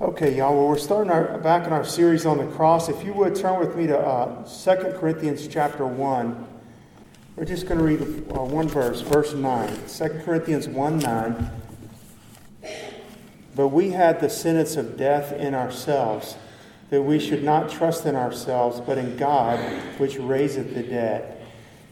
Okay, y'all. Well, we're starting our, back in our series on the cross. If you would turn with me to uh, 2 Corinthians chapter 1. We're just going to read uh, one verse, verse 9. 2 Corinthians 1 9. But we had the sentence of death in ourselves, that we should not trust in ourselves, but in God, which raiseth the dead.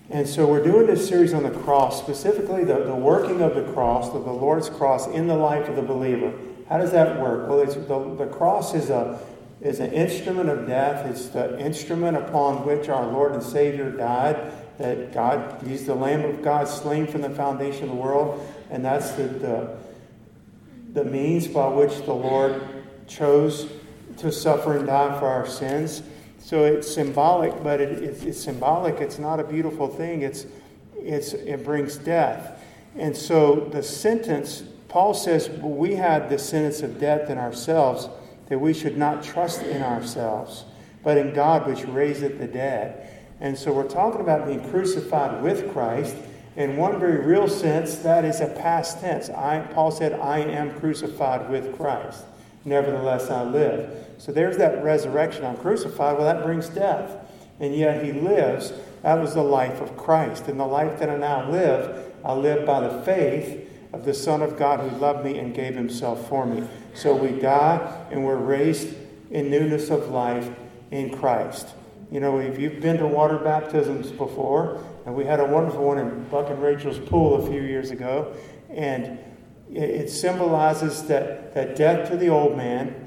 And so we're doing this series on the cross, specifically the, the working of the cross, of the Lord's cross in the life of the believer. How does that work? Well, the, the cross is, a, is an instrument of death. It's the instrument upon which our Lord and Savior died. That God, He's the Lamb of God slain from the foundation of the world. And that's the, the, the means by which the Lord chose to suffer and die for our sins. So it's symbolic, but it, it's, it's symbolic. It's not a beautiful thing. It's, it's, it brings death. And so the sentence Paul says we had the sentence of death in ourselves, that we should not trust in ourselves, but in God which raiseth the dead. And so we're talking about being crucified with Christ. In one very real sense, that is a past tense. I, Paul said, I am crucified with Christ. Nevertheless, I live. So there's that resurrection. I'm crucified. Well, that brings death. And yet he lives. That was the life of Christ. And the life that I now live, I live by the faith of the Son of God who loved me and gave himself for me. So we die and we're raised in newness of life in Christ. You know, if you've been to water baptisms before, and we had a wonderful one in Buck and Rachel's pool a few years ago, and it symbolizes that, that death to the old man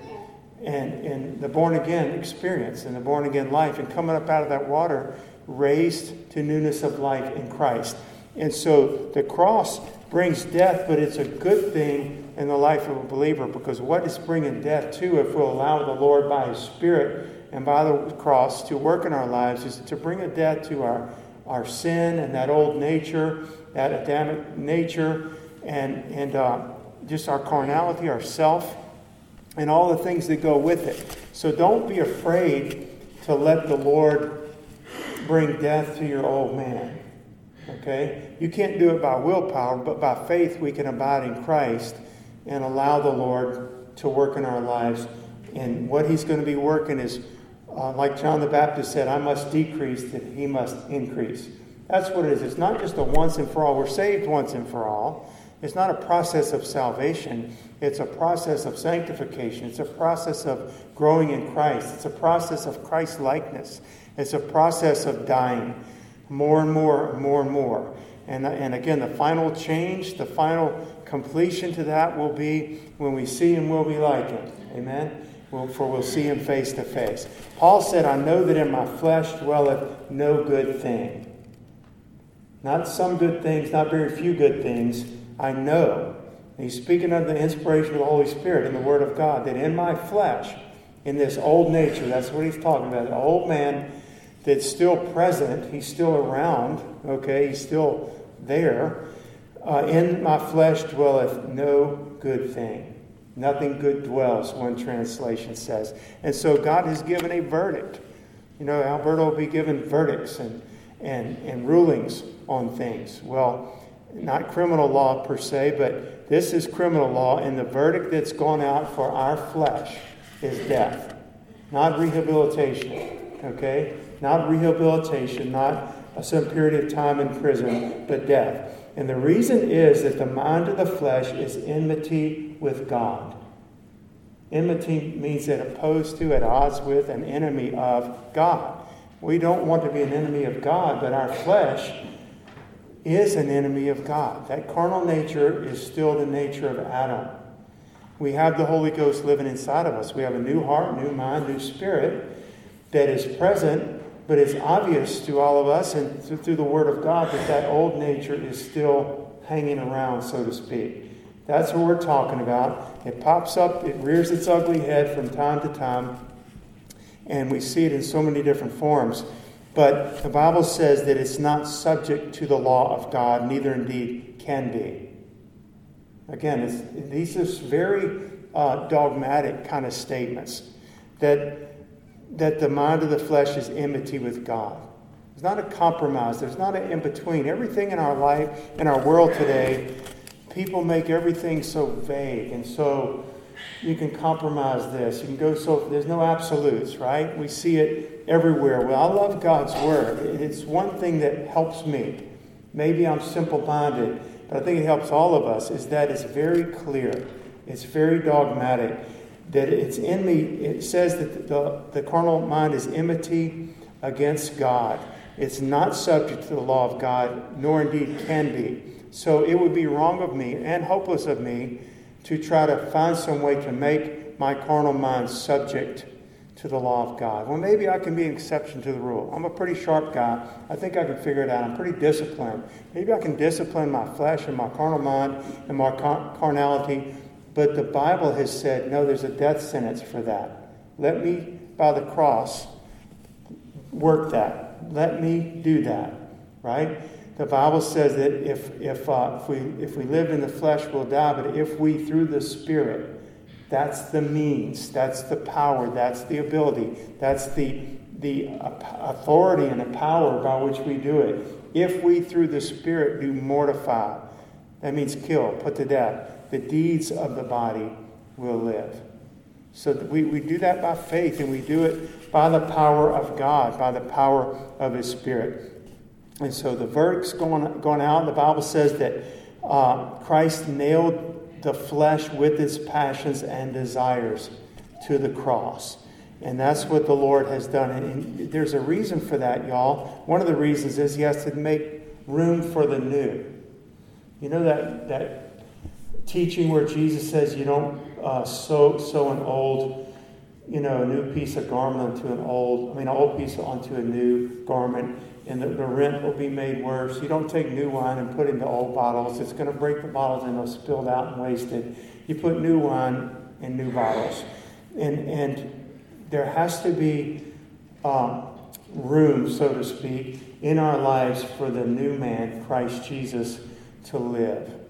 and, and the born again experience and the born again life, and coming up out of that water, raised to newness of life in Christ. And so the cross brings death, but it's a good thing in the life of a believer because what is bringing death to, if we'll allow the Lord by His Spirit and by the cross to work in our lives, is to bring a death to our, our sin and that old nature, that Adamic nature, and, and uh, just our carnality, our self, and all the things that go with it. So don't be afraid to let the Lord bring death to your old man. Okay? You can't do it by willpower, but by faith we can abide in Christ and allow the Lord to work in our lives. And what He's going to be working is, uh, like John the Baptist said, I must decrease that He must increase. That's what it is. It's not just a once and for all. We're saved once and for all. It's not a process of salvation. It's a process of sanctification. It's a process of growing in Christ. It's a process of Christ likeness. It's a process of dying more and more, and more and more. And, and again, the final change, the final completion to that will be when we see him, we'll be like him. Amen? Well, for we'll see him face to face. Paul said, I know that in my flesh dwelleth no good thing. Not some good things, not very few good things. I know. he's speaking of the inspiration of the Holy Spirit in the Word of God, that in my flesh, in this old nature, that's what he's talking about, the old man that's still present. He's still around, okay? He's still there. Uh, in my flesh dwelleth no good thing. Nothing good dwells, one translation says. And so God has given a verdict. You know, Alberto will be given verdicts and, and, and rulings on things. Well, not criminal law per se, but this is criminal law, and the verdict that's gone out for our flesh is death, not rehabilitation. Okay? not rehabilitation, not some period of time in prison, but death. And the reason is that the mind of the flesh is enmity with God. Enmity means that opposed to, at odds with, an enemy of God. We don't want to be an enemy of God, but our flesh is an enemy of God. That carnal nature is still the nature of Adam. We have the Holy Ghost living inside of us. We have a new heart, new mind, new spirit that is present but it's obvious to all of us and through the Word of God that that old nature is still hanging around, so to speak. That's what we're talking about. It pops up, it rears its ugly head from time to time, and we see it in so many different forms. But the Bible says that it's not subject to the law of God, neither indeed can be. Again, these are very uh, dogmatic kind of statements that that the mind of the flesh is enmity with God. There's not a compromise, there's not an in between. Everything in our life, in our world today, people make everything so vague and so you can compromise this. You can go so, there's no absolutes, right? We see it everywhere. Well, I love God's Word. It's one thing that helps me. Maybe I'm simple minded, but I think it helps all of us, is that it's very clear, it's very dogmatic, that it's in me. It says that the, the carnal mind is enmity against God. It's not subject to the law of God, nor indeed can be. So it would be wrong of me and hopeless of me to try to find some way to make my carnal mind subject to the law of God. Well, maybe I can be an exception to the rule. I'm a pretty sharp guy. I think I can figure it out. I'm pretty disciplined. Maybe I can discipline my flesh and my carnal mind and my car- carnality. But the Bible has said, no, there's a death sentence for that. Let me, by the cross, work that. Let me do that, right? The Bible says that if, if, uh, if, we, if we live in the flesh, we'll die, but if we, through the Spirit, that's the means, that's the power, that's the ability, that's the, the authority and the power by which we do it. If we, through the Spirit, do mortify, that means kill, put to death, the deeds of the body will live. So we, we do that by faith, and we do it by the power of God, by the power of His Spirit. And so the verdict's going, going out. The Bible says that uh, Christ nailed the flesh with its passions and desires to the cross. And that's what the Lord has done. And there's a reason for that, y'all. One of the reasons is he has to make room for the new. You know that, that teaching where Jesus says you don't uh, sew, sew an old, you know, a new piece of garment onto an old, I mean, an old piece onto a new garment and the, the, rent will be made worse. You don't take new wine and put it into old bottles. It's going to break the bottles and they'll spill out and wasted. You put new wine in new bottles. And, and there has to be um, room, so to speak, in our lives for the new man, Christ Jesus, to live.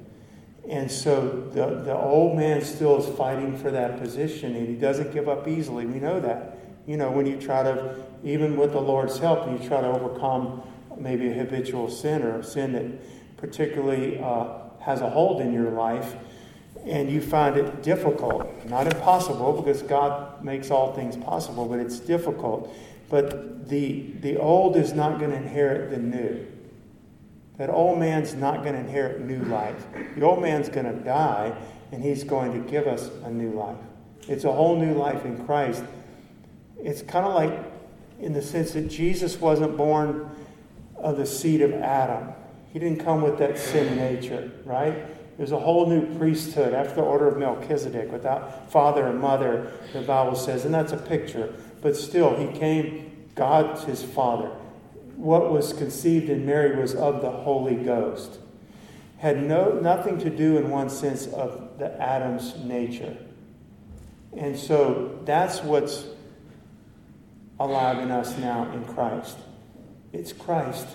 And so the, the old man still is fighting for that position and he doesn't give up easily. We know that. You know, when you try to even with the Lord's help, you try to overcome maybe a habitual sin or a sin that particularly uh, has a hold in your life, and you find it difficult, not impossible, because God makes all things possible, but it's difficult. But the, the old is not going to inherit the new. That old man's not going to inherit new life. The old man's going to die, and he's going to give us a new life. It's a whole new life in Christ. It's kind of like in the sense that Jesus wasn't born of the seed of Adam. He didn't come with that sin nature, right? There's a whole new priesthood after the order of Melchizedek without father and mother, the Bible says, and that's a picture. But still, he came, God's his father. What was conceived in Mary was of the Holy Ghost. Had no, nothing to do, in one sense, of the Adam's nature. And so that's what's alive in us now in Christ. It's Christ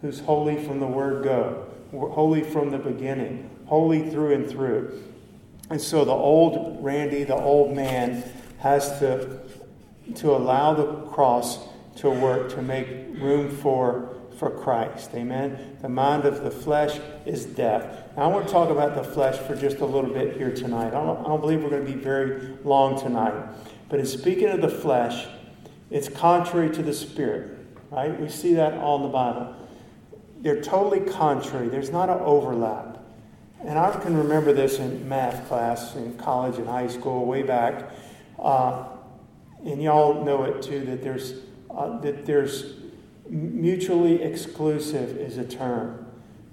who's holy from the word go, holy from the beginning, holy through and through. And so the old Randy, the old man, has to, to allow the cross to work to make room for, for Christ. Amen. The mind of the flesh is death. Now, I want to talk about the flesh for just a little bit here tonight. I don't, I don't believe we're going to be very long tonight. But in speaking of the flesh, it's contrary to the Spirit, right? We see that all in the Bible. They're totally contrary. There's not an overlap. And I can remember this in math class in college and high school way back. Uh, and y'all know it too that there's, uh, that there's mutually exclusive is a term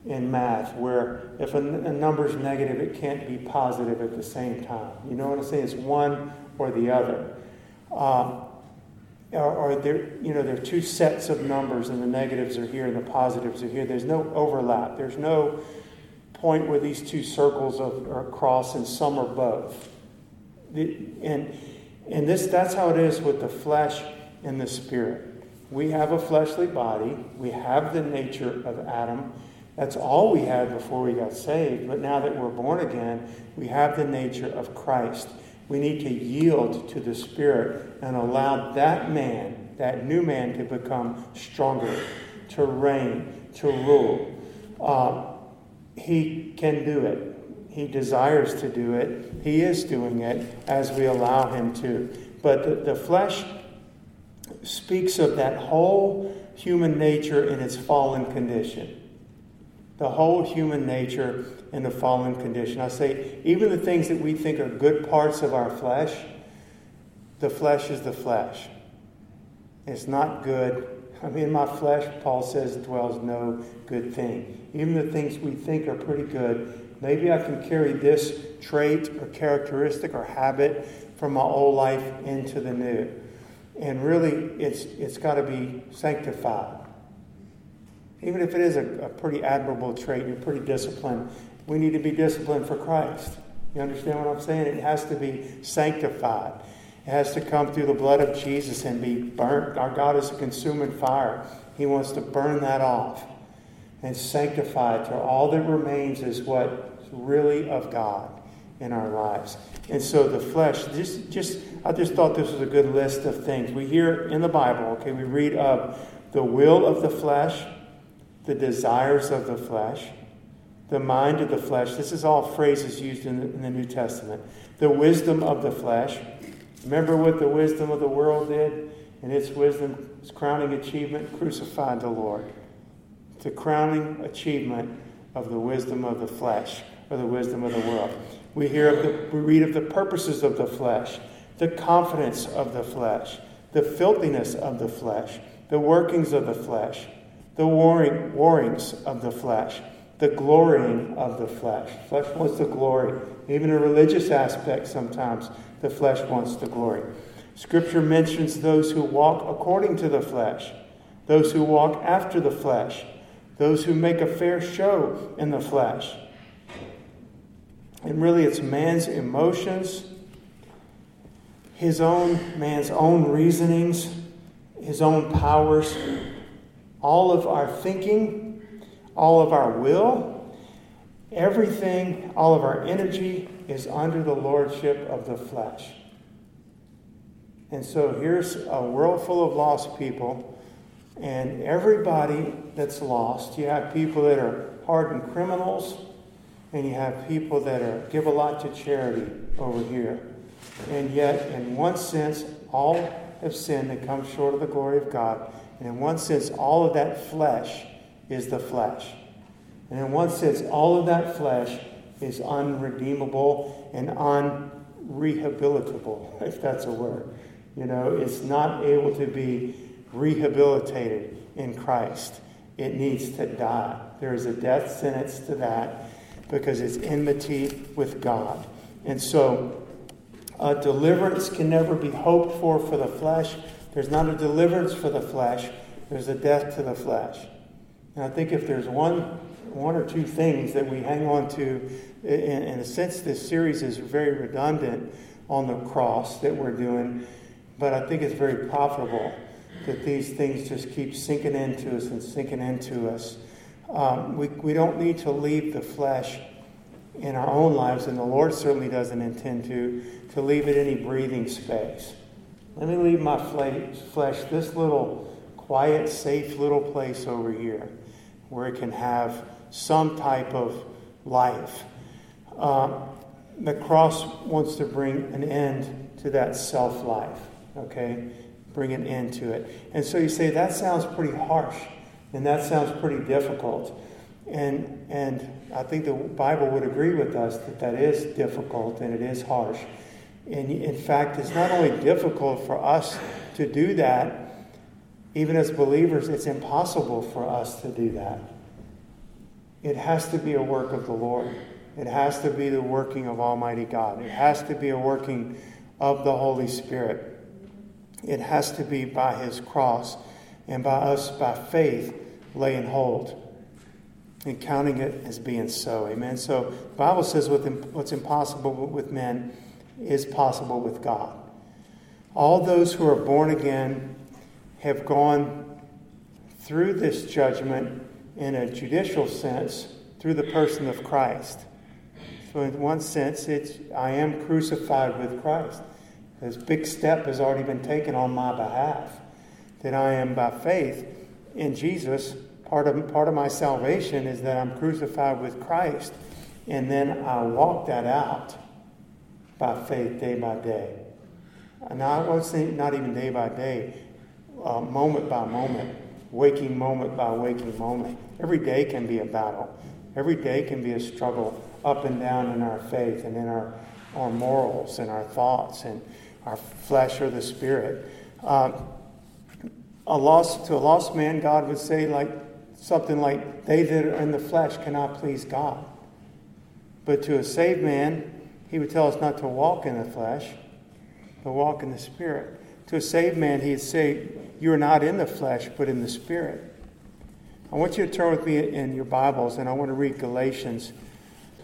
in math where if a, a number is negative, it can't be positive at the same time. You know what I'm saying? It's one or the other. Um, or, there, you know, there are two sets of numbers, and the negatives are here and the positives are here. There's no overlap. There's no point where these two circles are cross, and some are both. and and this that's how it is with the flesh and the spirit. We have a fleshly body. We have the nature of Adam. That's all we had before we got saved. But now that we're born again, we have the nature of Christ. We need to yield to the Spirit and allow that man, that new man, to become stronger, to reign, to rule. Uh, he can do it. he desires to do it. He is doing it as we allow him to. But the, the flesh speaks of that whole human nature in its fallen condition. The whole human nature in the fallen condition. I say, even the things that we think are good parts of our flesh, the flesh is the flesh. It's not good. I mean, my flesh, Paul says, dwells no good thing. Even the things we think are pretty good, maybe I can carry this trait or characteristic or habit from my old life into the new. And really, it's, it's got to be sanctified. Even if it is a, a pretty admirable trait, you're pretty disciplined, we need to be disciplined for Christ. You understand what I'm saying? It has to be sanctified. It has to come through the blood of Jesus and be burnt. Our God is a consuming fire. He wants to burn that off and sanctify it to all that remains is what is really of God in our lives. And so the flesh, just, just I just thought this was a good list of things. We hear in the Bible, okay, we read of the will of the flesh, the desires of the flesh, the mind of the flesh. This is all phrases used in the, in the New Testament. The wisdom of the flesh. Remember what the wisdom of the world did? And its wisdom, its crowning achievement, crucified the Lord. The crowning achievement of the wisdom of the flesh, or the wisdom of the world. We hear of the, we read of the purposes of the flesh, the confidence of the flesh, the filthiness of the flesh, the workings of the flesh, the warring, warrings of the flesh the glorying of the flesh. Flesh wants the glory. Even a religious aspect, sometimes the flesh wants the glory. Scripture mentions those who walk according to the flesh, those who walk after the flesh, those who make a fair show in the flesh. And really, it's man's emotions, his own, man's own reasonings, his own powers, all of our thinking all of our will, everything, all of our energy is under the lordship of the flesh. And so here's a world full of lost people, and everybody that's lost, you have people that are hardened criminals, and you have people that are give a lot to charity over here. And yet, in one sense, all have sinned and come short of the glory of God. And in one sense, all of that flesh is the flesh. And in one sense, all of that flesh is unredeemable and unrehabilitable, if that's a word. You know, it's not able to be rehabilitated in Christ. It needs to die. There is a death sentence to that because it's enmity with God. And so, a deliverance can never be hoped for for the flesh. There's not a deliverance for the flesh, there's a death to the flesh. And I think if there's one, one or two things that we hang on to, in, in a sense, this series is very redundant on the cross that we're doing, but I think it's very profitable that these things just keep sinking into us and sinking into us. Um, we, we don't need to leave the flesh in our own lives, and the Lord certainly doesn't intend to, to leave it any breathing space. Let me leave my flesh, this little quiet, safe little place over here where it can have some type of life. Uh, the cross wants to bring an end to that self life, okay? Bring an end to it. And so you say, that sounds pretty harsh, and that sounds pretty difficult. And, and I think the Bible would agree with us that that is difficult and it is harsh. And in fact, it's not only difficult for us to do that, even as believers, it's impossible for us to do that. It has to be a work of the Lord. It has to be the working of Almighty God. It has to be a working of the Holy Spirit. It has to be by His cross and by us, by faith, laying hold and counting it as being so. Amen. So the Bible says what's impossible with men is possible with God. All those who are born again have gone through this judgment in a judicial sense through the person of Christ. So, in one sense, it's I am crucified with Christ. This big step has already been taken on my behalf. That I am by faith in Jesus. Part of, part of my salvation is that I'm crucified with Christ. And then I walk that out by faith day by day. And I won't not even day by day, uh, moment by moment, waking moment by waking moment. Every day can be a battle. Every day can be a struggle up and down in our faith and in our, our morals and our thoughts and our flesh or the spirit. Um, a lost, to a lost man, God would say like something like, "They that are in the flesh cannot please God." But to a saved man, he would tell us not to walk in the flesh, but walk in the spirit. To a saved man, he'd say, "You are not in the flesh, but in the spirit." I want you to turn with me in your Bibles, and I want to read Galatians.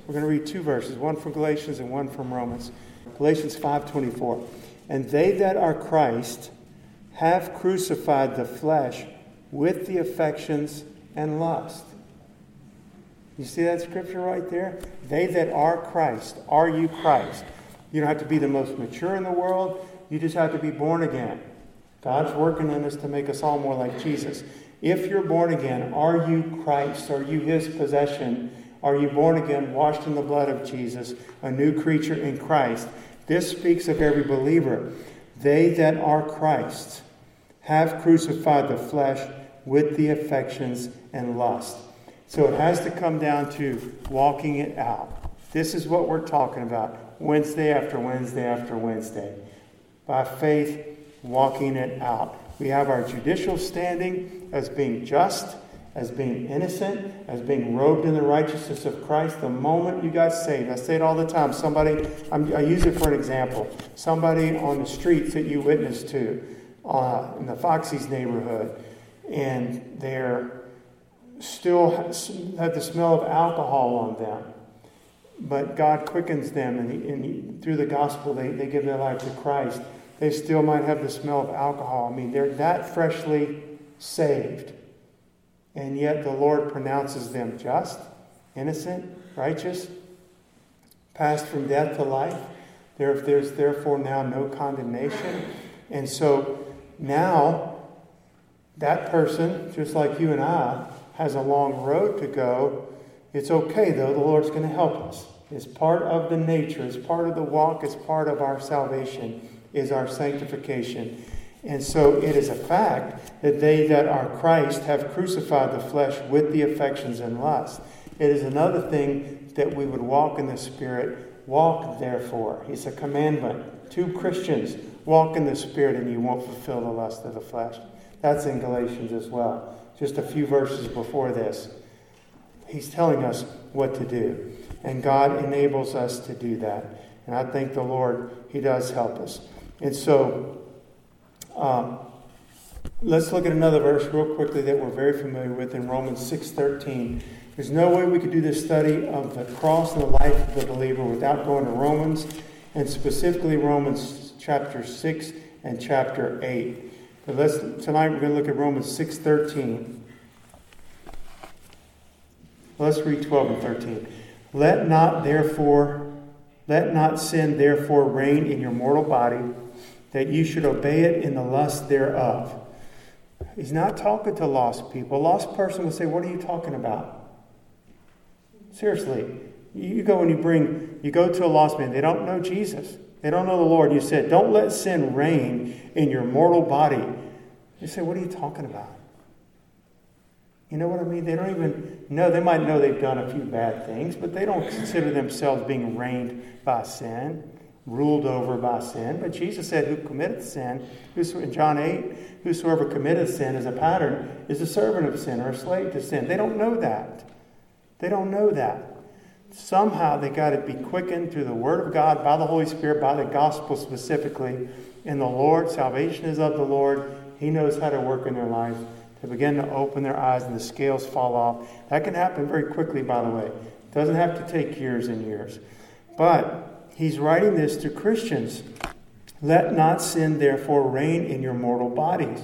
We're going to read two verses, one from Galatians and one from Romans. Galatians 5:24. And they that are Christ have crucified the flesh with the affections and lust. You see that scripture right there? They that are Christ, are you Christ? You don't have to be the most mature in the world, you just have to be born again. God's working in us to make us all more like Jesus. If you're born again, are you Christ? Are you his possession? Are you born again, washed in the blood of Jesus, a new creature in Christ? This speaks of every believer. They that are Christ have crucified the flesh with the affections and lust. So it has to come down to walking it out. This is what we're talking about Wednesday after Wednesday after Wednesday. By faith, walking it out. We have our judicial standing as being just, as being innocent, as being robed in the righteousness of Christ the moment you got saved. I say it all the time. Somebody, I'm, i use it for an example. Somebody on the streets that you witnessed to uh, in the Foxy's neighborhood, and they're still have the smell of alcohol on them. But God quickens them, and, he, and he, through the gospel, they, they give their life to Christ. They still might have the smell of alcohol. I mean, they're that freshly saved. And yet the Lord pronounces them just, innocent, righteous, passed from death to life. There, there's therefore now no condemnation. And so now that person, just like you and I, has a long road to go. It's okay, though, the Lord's going to help us. It's part of the nature, it's part of the walk, it's part of our salvation, is our sanctification. And so it is a fact that they that are Christ have crucified the flesh with the affections and lusts. It is another thing that we would walk in the Spirit. Walk, therefore. It's a commandment. To Christians walk in the Spirit and you won't fulfill the lust of the flesh. That's in Galatians as well just a few verses before this. He's telling us what to do. And God enables us to do that. And I thank the Lord, He does help us. And so, um, let's look at another verse real quickly that we're very familiar with in Romans 6.13. There's no way we could do this study of the cross and the life of the believer without going to Romans, and specifically Romans chapter 6 and chapter 8. But let's tonight we're going to look at Romans 6:13. Let's read 12 and 13. Let not therefore let not sin therefore reign in your mortal body, that you should obey it in the lust thereof. He's not talking to lost people. A lost person would say, What are you talking about? Seriously. You go and you bring, you go to a lost man, they don't know Jesus. They don't know the Lord. You said, Don't let sin reign in your mortal body. You say, What are you talking about? You know what I mean? They don't even know. They might know they've done a few bad things, but they don't consider themselves being reigned by sin, ruled over by sin. But Jesus said, Who committeth sin, in John 8, whosoever committeth sin as a pattern is a servant of sin or a slave to sin. They don't know that. They don't know that. Somehow they got to be quickened through the Word of God, by the Holy Spirit, by the gospel specifically. In the Lord, salvation is of the Lord. He knows how to work in their life to begin to open their eyes and the scales fall off. That can happen very quickly, by the way. It doesn't have to take years and years. But he's writing this to Christians. Let not sin, therefore, reign in your mortal bodies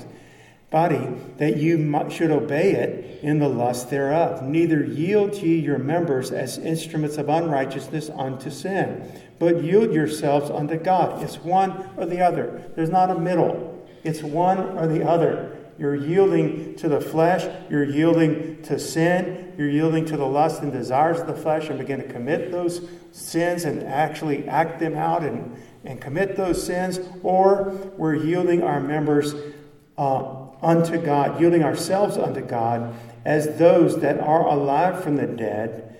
body, that you should obey it in the lust thereof. Neither yield ye your members as instruments of unrighteousness unto sin, but yield yourselves unto God. It's one or the other. There's not a middle. It's one or the other. You're yielding to the flesh, you're yielding to sin, you're yielding to the lust and desires of the flesh and begin to commit those sins and actually act them out and, and commit those sins, or we're yielding our members uh, unto God, yielding ourselves unto God as those that are alive from the dead,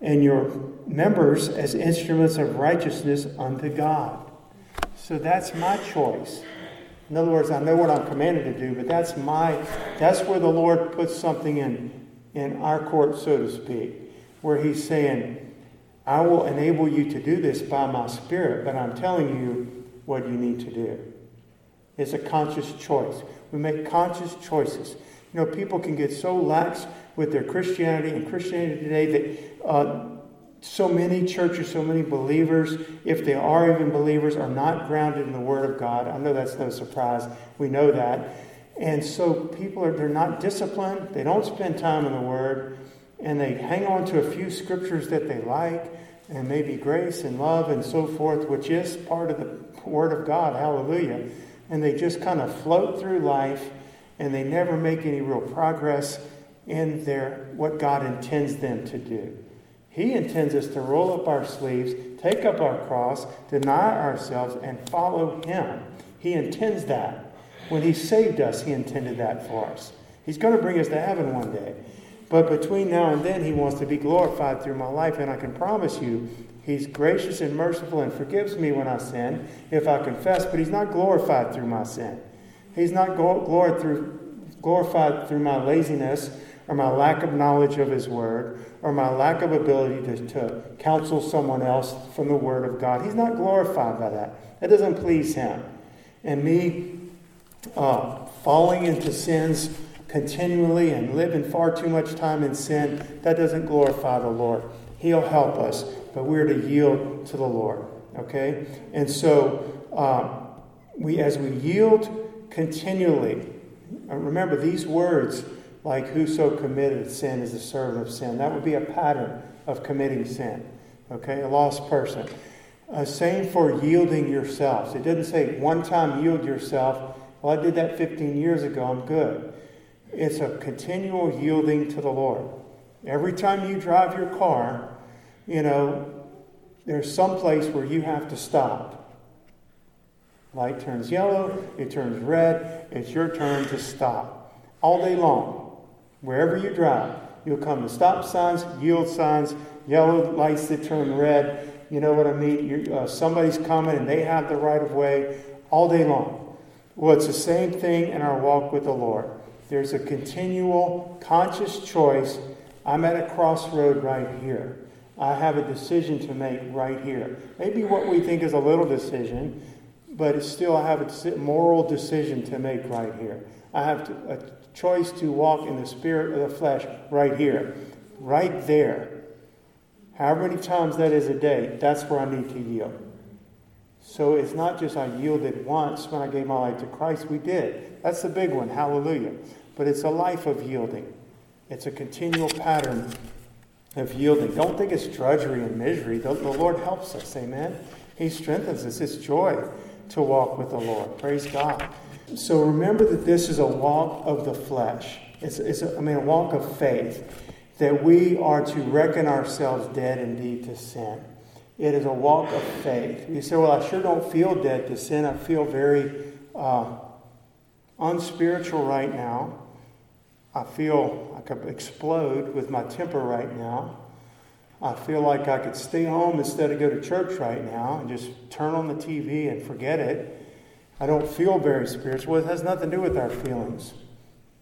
and your members as instruments of righteousness unto God. So that's my choice. In other words, I know what I'm commanded to do, but that's my that's where the Lord puts something in in our court, so to speak, where He's saying, I will enable you to do this by my spirit, but I'm telling you what you need to do. It's a conscious choice. We make conscious choices. You know, people can get so lax with their Christianity and Christianity today that uh, so many churches, so many believers, if they are even believers, are not grounded in the Word of God. I know that's no surprise. We know that. And so people are they're not disciplined, they don't spend time in the Word, and they hang on to a few scriptures that they like, and maybe grace and love and so forth, which is part of the Word of God. Hallelujah. And they just kind of float through life and they never make any real progress in their what God intends them to do. He intends us to roll up our sleeves, take up our cross, deny ourselves, and follow Him. He intends that. When He saved us, He intended that for us. He's going to bring us to heaven one day. But between now and then, He wants to be glorified through my life. And I can promise you, He's gracious and merciful and forgives me when I sin if I confess, but He's not glorified through my sin. He's not glorified through, my laziness or my lack of knowledge of His Word or my lack of ability to, to counsel someone else from the Word of God. He's not glorified by that. That doesn't please Him. And me uh, falling into sins continually and living far too much time in sin, that doesn't glorify the Lord. He'll help us, but we're to yield to the Lord. Okay? And so, uh, we, as we yield continually, uh, remember these words like whoso committed sin is a servant of sin. That would be a pattern of committing sin. Okay, a lost person. Uh, same for yielding yourselves. It didn't say one time yield yourself. Well, I did that 15 years ago. I'm good. It's a continual yielding to the Lord. Every time you drive your car, you know, there's some place where you have to stop. Light turns yellow, it turns red, it's your turn to stop. All day long. Wherever you drive, you'll come to stop signs, yield signs, yellow lights that turn red. You know what I mean? Uh, somebody's coming and they have the right of way all day long. Well, it's the same thing in our walk with the Lord. There's a continual, conscious choice. I'm at a crossroad right here. I have a decision to make right here. Maybe what we think is a little decision, but it's still I have a moral decision to make right here. I have to, a choice to walk in the spirit of the flesh right here, right there. However many times that is a day, that's where I need to yield. So it's not just I yielded once when I gave my life to Christ. We did. That's the big one. Hallelujah. But it's a life of yielding. It's a continual pattern of yielding. Don't think it's drudgery and misery. The, the Lord helps us. Amen. He strengthens us. It's joy to walk with the Lord. Praise God. So remember that this is a walk of the flesh. It's, it's a, I mean, a walk of faith. That we are to reckon ourselves dead indeed to sin. It is a walk of faith. You say, well, I sure don't feel dead to sin. I feel very uh, unspiritual right now. I feel could explode with my temper right now. I feel like I could stay home instead of go to church right now and just turn on the TV and forget it. I don't feel very spiritual. It has nothing to do with our feelings.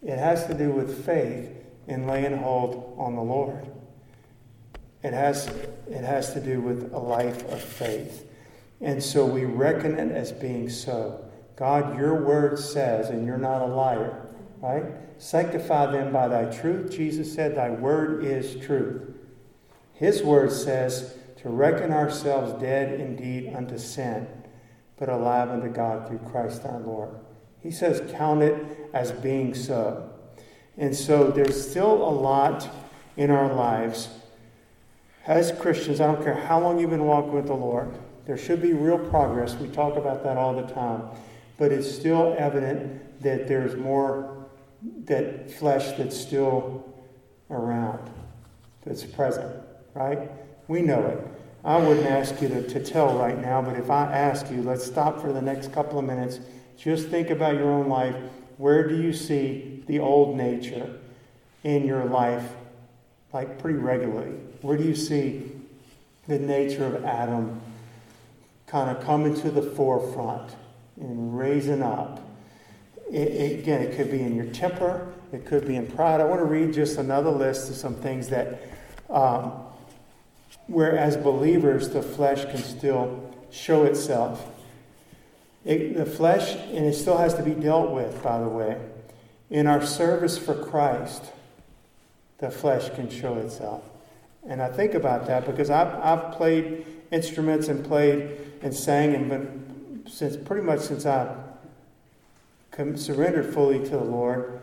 It has to do with faith in laying hold on the Lord. It has, it has to do with a life of faith. And so we reckon it as being so. God, your word says, and you're not a liar, right? Sanctify them by thy truth. Jesus said, Thy word is truth. His word says to reckon ourselves dead indeed unto sin but alive unto God through Christ our Lord. He says, count it as being so. And so there's still a lot in our lives. As Christians, I don't care how long you've been walking with the Lord, there should be real progress. We talk about that all the time. But it's still evident that there's more that flesh that's still around, that's present, right? We know it. I wouldn't ask you to, to tell right now, but if I ask you, let's stop for the next couple of minutes. Just think about your own life. Where do you see the old nature in your life, like pretty regularly? Where do you see the nature of Adam kind of coming to the forefront and raising up? It, again, it could be in your temper, it could be in pride. I want to read just another list of some things that, um, where as believers, the flesh can still show itself. It, the flesh, and it still has to be dealt with, by the way. In our service for Christ, the flesh can show itself. And I think about that because I've, I've played instruments and played and sang and been since pretty much since I surrendered fully to the Lord.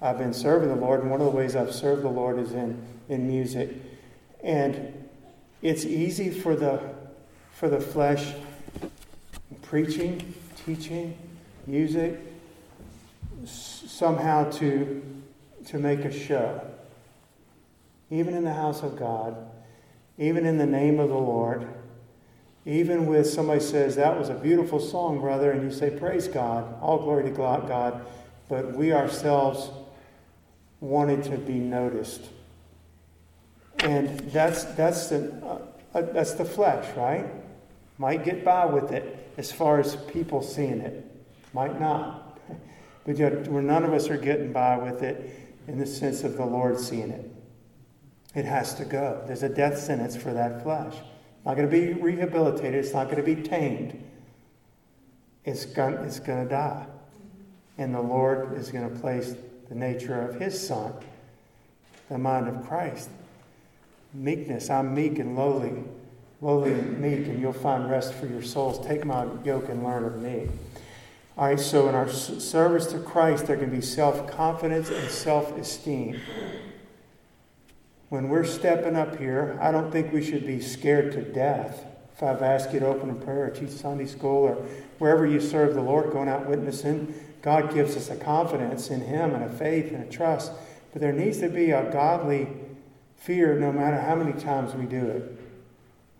I've been serving the Lord, and one of the ways I've served the Lord is in, in music. And it's easy for the for the flesh preaching, teaching, music, somehow to to make a show even in the house of God, even in the name of the Lord, even with somebody says, That was a beautiful song, brother, and you say, Praise God, all glory to God, but we ourselves wanted to be noticed. And that's, that's, the, uh, uh, that's the flesh, right? Might get by with it as far as people seeing it, might not. But yet, none of us are getting by with it in the sense of the Lord seeing it. It has to go. There's a death sentence for that flesh. Not going to be rehabilitated. It's not going to be tamed. It's going, it's going to die. And the Lord is going to place the nature of His Son, the mind of Christ. Meekness. I'm meek and lowly. Lowly and meek, and you'll find rest for your souls. Take my yoke and learn of me. All right, so in our service to Christ, there can be self confidence and self esteem when we're stepping up here, I don't think we should be scared to death. If I've asked you to open a prayer or teach Sunday school or wherever you serve the Lord, going out witnessing, God gives us a confidence in Him and a faith and a trust. But there needs to be a godly fear no matter how many times we do it.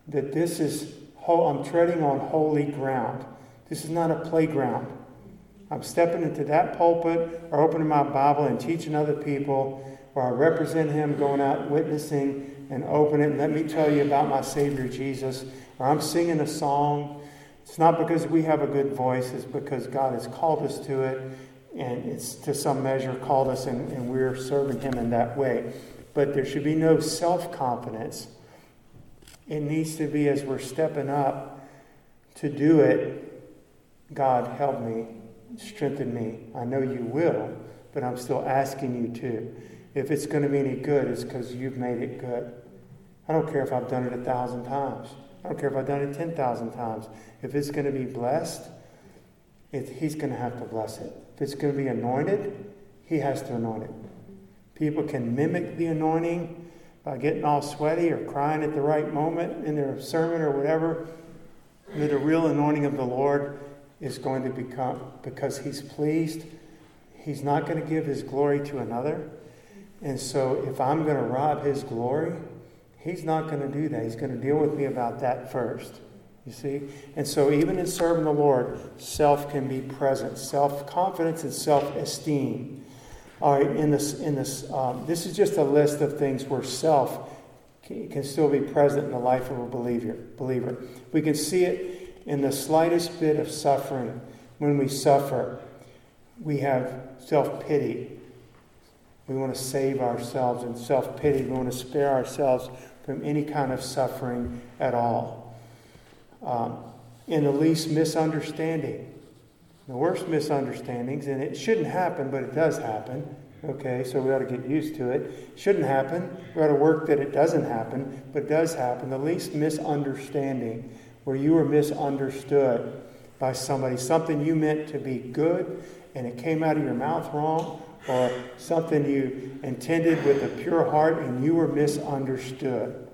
That this is, I'm treading on holy ground. This is not a playground. I'm stepping into that pulpit or opening my Bible and teaching other people where I represent him going out witnessing and opening it. Let me tell you about my Savior Jesus. Or I'm singing a song. It's not because we have a good voice, it's because God has called us to it. And it's to some measure called us, and, and we're serving Him in that way. But there should be no self confidence. It needs to be as we're stepping up to do it, God, help me, strengthen me. I know you will, but I'm still asking you to. If it's going to be any good, it's because you've made it good. I don't care if I've done it a thousand times. I don't care if I've done it 10,000 times. If it's going to be blessed, it, He's going to have to bless it. If it's going to be anointed, He has to anoint it. People can mimic the anointing by getting all sweaty or crying at the right moment in their sermon or whatever. But the real anointing of the Lord is going to become because He's pleased. He's not going to give His glory to another. And so if I'm going to rob his glory, he's not going to do that. He's going to deal with me about that first. You see? And so even in serving the Lord, self can be present. Self confidence and self esteem. All right, in this, in this, um, this is just a list of things where self can still be present in the life of a believer. believer. We can see it in the slightest bit of suffering. When we suffer, we have self pity. We want to save ourselves in self pity. We want to spare ourselves from any kind of suffering at all. Um, in the least misunderstanding, the worst misunderstandings, and it shouldn't happen, but it does happen. Okay, so we ought to get used to it. Shouldn't happen. We ought to work that it doesn't happen, but does happen. The least misunderstanding, where you were misunderstood by somebody, something you meant to be good, and it came out of your mouth wrong, or something you intended with a pure heart and you were misunderstood.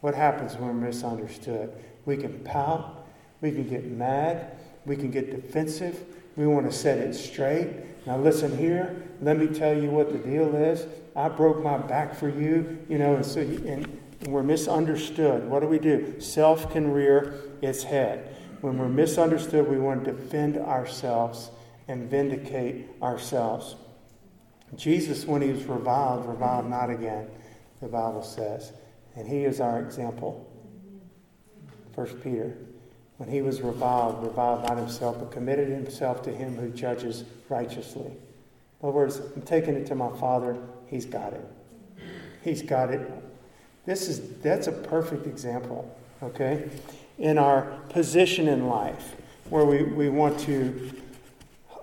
What happens when we're misunderstood? We can pout, we can get mad, We can get defensive. We want to set it straight. Now, listen here. Let me tell you what the deal is. I broke my back for you, you know, and so and, we're misunderstood. What do we do? Self can rear its head. When we're misunderstood, we want to defend ourselves and vindicate ourselves. Jesus, when he was reviled, reviled not again, the Bible says. And he is our example. First Peter. When he was reviled, reviled not himself, but committed himself to him who judges righteously. In other words, I'm taking it to my Father. He's got it. He's got it. This is that's a perfect example, okay? In our position in life, where we, we want to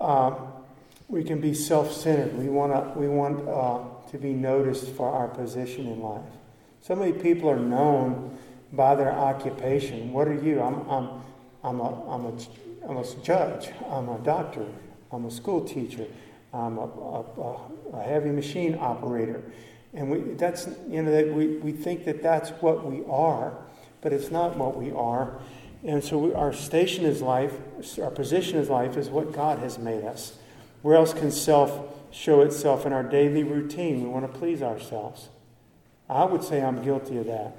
uh, we can be self-centered. We want to we want uh, to be noticed for our position in life. So many people are known by their occupation. What are you? I'm, I'm, I'm, a, I'm, a, I'm a judge. I'm a doctor. I'm a school teacher. I'm a, a, a heavy machine operator. And we, that's, you know, that we, we think that that's what we are, but it's not what we are. And so we, our station is life, our position is life is what God has made us. Where else can self show itself in our daily routine? We want to please ourselves. I would say I'm guilty of that.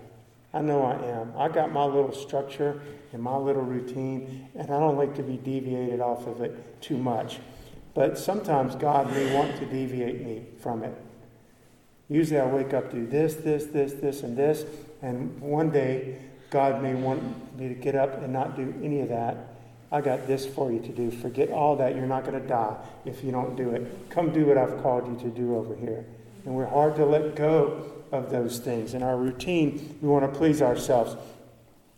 I know I am. I got my little structure and my little routine, and I don't like to be deviated off of it too much. But sometimes God may want to deviate me from it. Usually I wake up, do this, this, this, this, and this, and one day God may want me to get up and not do any of that. I got this for you to do. Forget all that. You're not going to die if you don't do it. Come do what I've called you to do over here. And we're hard to let go of those things. In our routine, we want to please ourselves.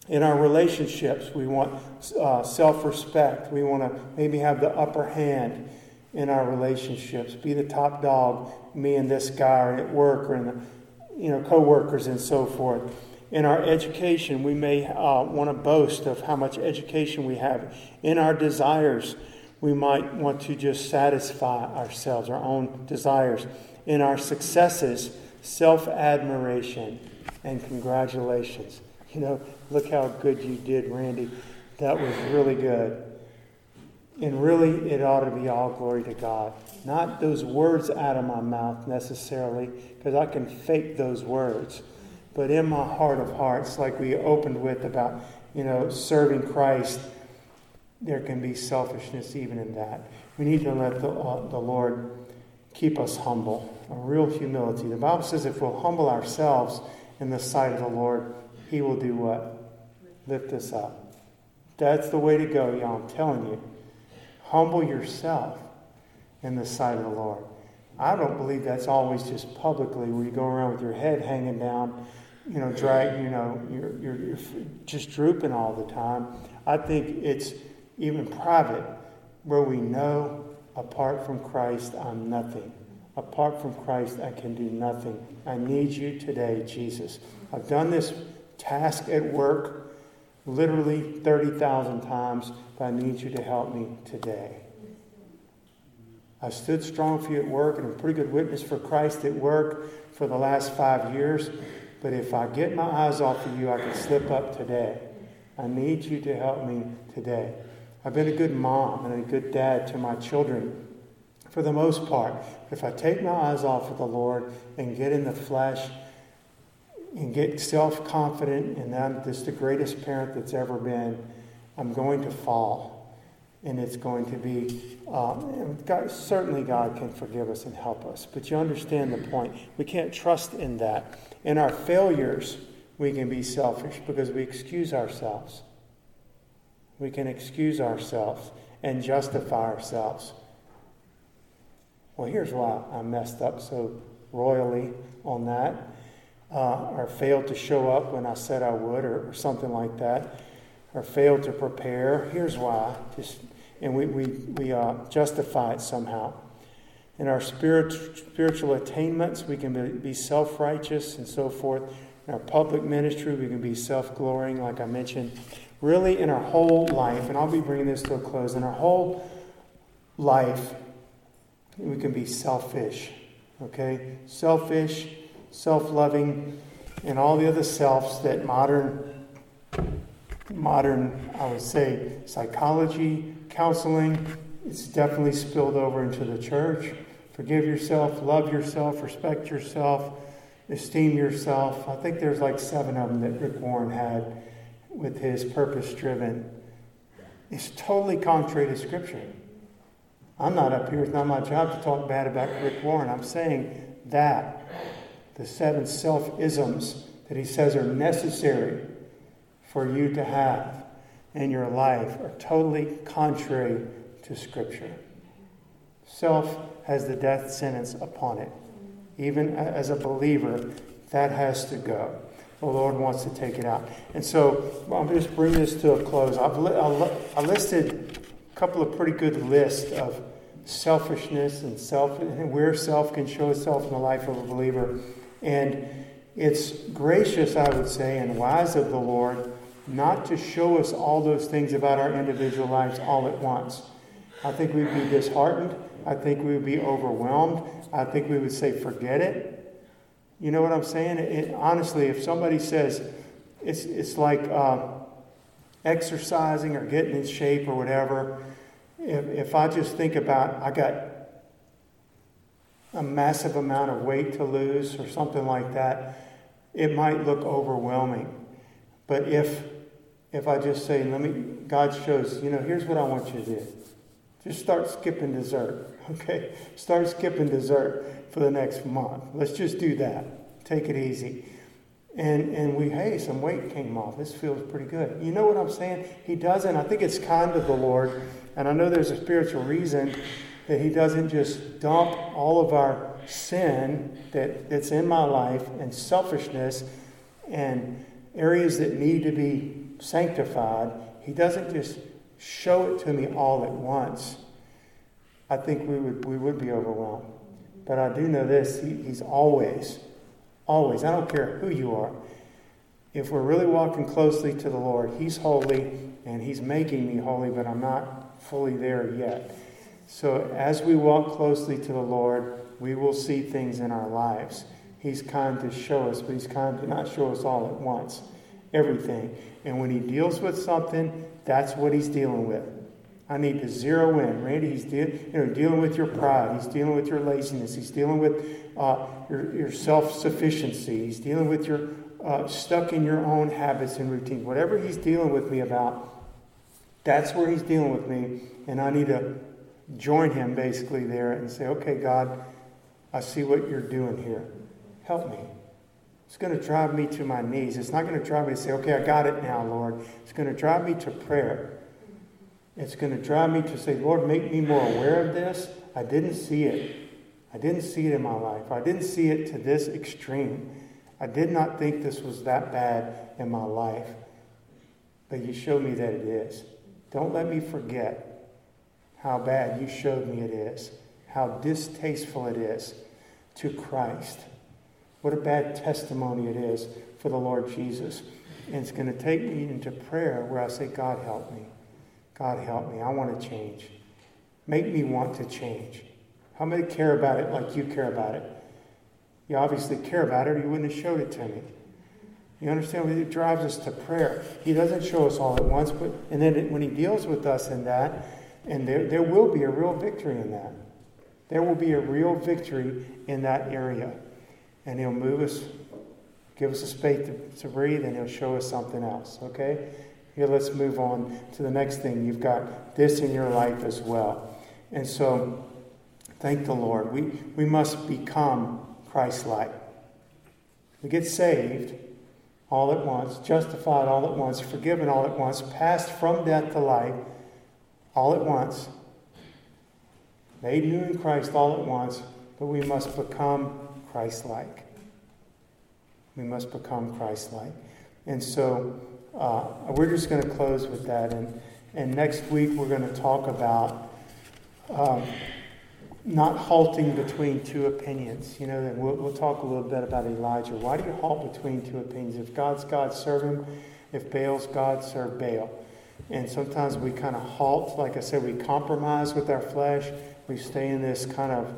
In our relationships, we want uh, self respect. We want to maybe have the upper hand in our relationships, be the top dog, me and this guy, or at work, or in the you know, co-workers and so forth. In our education, we may uh, want to boast of how much education we have. In our desires, we might want to just satisfy ourselves, our own desires. In our successes, self admiration and congratulations. You know, look how good you did, Randy. That was really good. And really, it ought to be all glory to God. Not those words out of my mouth necessarily, because I can fake those words. But in my heart of hearts, like we opened with about, you know, serving Christ, there can be selfishness even in that. We need to let the, uh, the Lord keep us humble, a real humility. The Bible says if we'll humble ourselves in the sight of the Lord, He will do what? Lift us up. That's the way to go, y'all. I'm telling you. Humble yourself in the sight of the Lord. I don't believe that's always just publicly where you go around with your head hanging down, you know, drag, you know, you're, you're, you're just drooping all the time. I think it's even private where we know Apart from Christ, I'm nothing. Apart from Christ, I can do nothing. I need you today, Jesus. I've done this task at work literally 30,000 times, but I need you to help me today. I stood strong for you at work and a pretty good witness for Christ at work for the last five years. But if I get my eyes off of you, I can slip up today. I need you to help me today. I've been a good mom and a good dad to my children for the most part. If I take my eyes off of the Lord and get in the flesh and get self confident and I'm just the greatest parent that's ever been, I'm going to fall. And it's going to be, um, God, certainly God can forgive us and help us. But you understand the point. We can't trust in that. In our failures, we can be selfish because we excuse ourselves. We can excuse ourselves and justify ourselves. Well, here's why I messed up so royally on that, uh, or failed to show up when I said I would, or, or, something like that, or failed to prepare. Here's why. Just, and we, we, we uh, justify it somehow. In our spirit, spiritual attainments, we can be, self righteous and so forth. In our public ministry, we can be self glorying, like I mentioned really in our whole life, and I'll be bringing this to a close, in our whole life, we can be selfish. Okay? Selfish, self loving, and all the other selves that modern modern, I would say, psychology, counseling. It's definitely spilled over into the church. Forgive yourself, love yourself, respect yourself, esteem yourself. I think there's like seven of them that Rick Warren had with his purpose driven. It's totally contrary to Scripture. I'm not up here, it's not my job to talk bad about Rick Warren. I'm saying that the seven self isms that he says are necessary for you to have in your life are totally contrary to Scripture. Self has the death sentence upon it. Even as a believer, that has to go. The Lord wants to take it out. And so I'll just bring this to a close. I've li- I listed a couple of pretty good lists of selfishness and self and where self can show itself in the life of a believer. And it's gracious, I would say, and wise of the Lord not to show us all those things about our individual lives all at once. I think we'd be disheartened. I think we would be overwhelmed. I think we would say, forget it. You know what I'm saying? It, honestly, if somebody says it's, it's like uh, exercising or getting in shape or whatever, if, if I just think about, I got a massive amount of weight to lose or something like that, it might look overwhelming. But if if I just say, let me, God shows, you know, here's what I want you to do. Just start skipping dessert, okay? Start skipping dessert for the next month. Let's just do that. Take it easy. And, and we, hey, some weight came off. This feels pretty good. You know what I'm saying? He doesn't. I think it's kind of the Lord. And I know there's a spiritual reason that He doesn't just dump all of our sin that, that's in my life and selfishness and areas that need to be sanctified. He doesn't just show it to me all at once. I think we would, we would be overwhelmed. But I do know this he, He's always, always, I don't care who you are, if we're really walking closely to the Lord, He's holy and He's making me holy, but I'm not fully there yet. So as we walk closely to the Lord, we will see things in our lives. He's kind to show us, but He's kind to not show us all at once, everything. And when He deals with something, that's what He's dealing with. I need to zero in. Randy, he's de- you know, dealing with your pride. He's dealing with your laziness. He's dealing with uh, your, your self sufficiency. He's dealing with your uh, stuck in your own habits and routines. Whatever he's dealing with me about, that's where he's dealing with me. And I need to join him basically there and say, okay, God, I see what you're doing here. Help me. It's going to drive me to my knees. It's not going to drive me to say, okay, I got it now, Lord. It's going to drive me to prayer. It's going to drive me to say, Lord, make me more aware of this. I didn't see it. I didn't see it in my life. I didn't see it to this extreme. I did not think this was that bad in my life. But you showed me that it is. Don't let me forget how bad you showed me it is, how distasteful it is to Christ. What a bad testimony it is for the Lord Jesus. And it's going to take me into prayer where I say, God, help me. God, help me. I want to change. Make me want to change. How many care about it like you care about it? You obviously care about it, or you wouldn't have showed it to me. You understand? It drives us to prayer. He doesn't show us all at once, but and then when He deals with us in that, and there, there will be a real victory in that. There will be a real victory in that area. And He'll move us, give us a space to, to breathe, and He'll show us something else, okay? Here, let's move on to the next thing. You've got this in your life as well. And so, thank the Lord. We, we must become Christ like. We get saved all at once, justified all at once, forgiven all at once, passed from death to life all at once, made new in Christ all at once, but we must become Christ like. We must become Christ like. And so, uh, we're just going to close with that. And, and next week, we're going to talk about um, not halting between two opinions. You know, and we'll, we'll talk a little bit about Elijah. Why do you halt between two opinions? If God's God, serve him. If Baal's God, serve Baal. And sometimes we kind of halt. Like I said, we compromise with our flesh. We stay in this kind of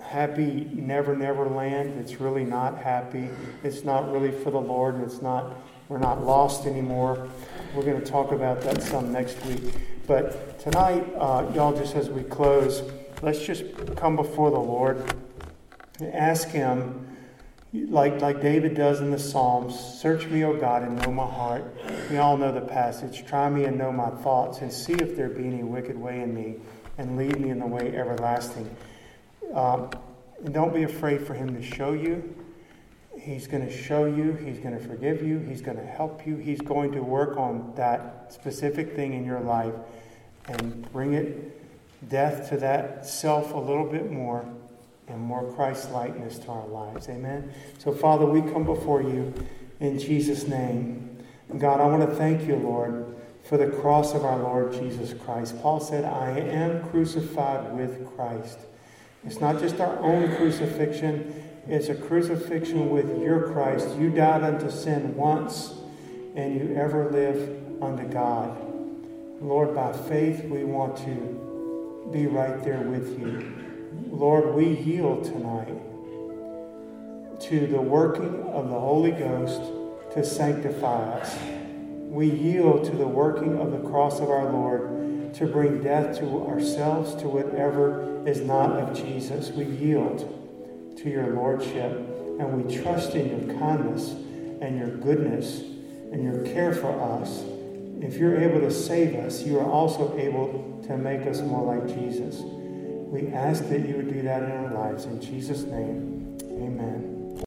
happy never, never land. It's really not happy. It's not really for the Lord. And it's not We're not lost anymore. We're going to talk about that some next week. But tonight, uh, y'all, just as we close, let's just come before the Lord and ask Him, like, like David does in the Psalms Search me, O God, and know my heart. We all know the passage. Try me and know my thoughts, and see if there be any wicked way in me, and lead me in the way everlasting. Um, and don't be afraid for Him to show you. He's going to show you, He's going to forgive you, He's going to help you, He's going to work on that specific thing in your life and bring it death to that self a little bit more and more Christ likeness to our lives. Amen. So, Father, we come before you in Jesus' name. God, I want to thank you, Lord, for the cross of our Lord Jesus Christ. Paul said, I am crucified with Christ. It's not just our own crucifixion, it's a crucifixion with your Christ. You died unto sin once, and you ever live unto God. Lord, by faith, we want to be right there with you. Lord, we yield tonight to the working of the Holy Ghost to sanctify us. We yield to the working of the cross of our Lord to bring death to ourselves, to whatever is not of Jesus. We yield to your lordship, and we trust in your kindness and your goodness and your care for us. If you're able to save us, you are also able to make us more like Jesus. We ask that you would do that in our lives. In Jesus' name, amen.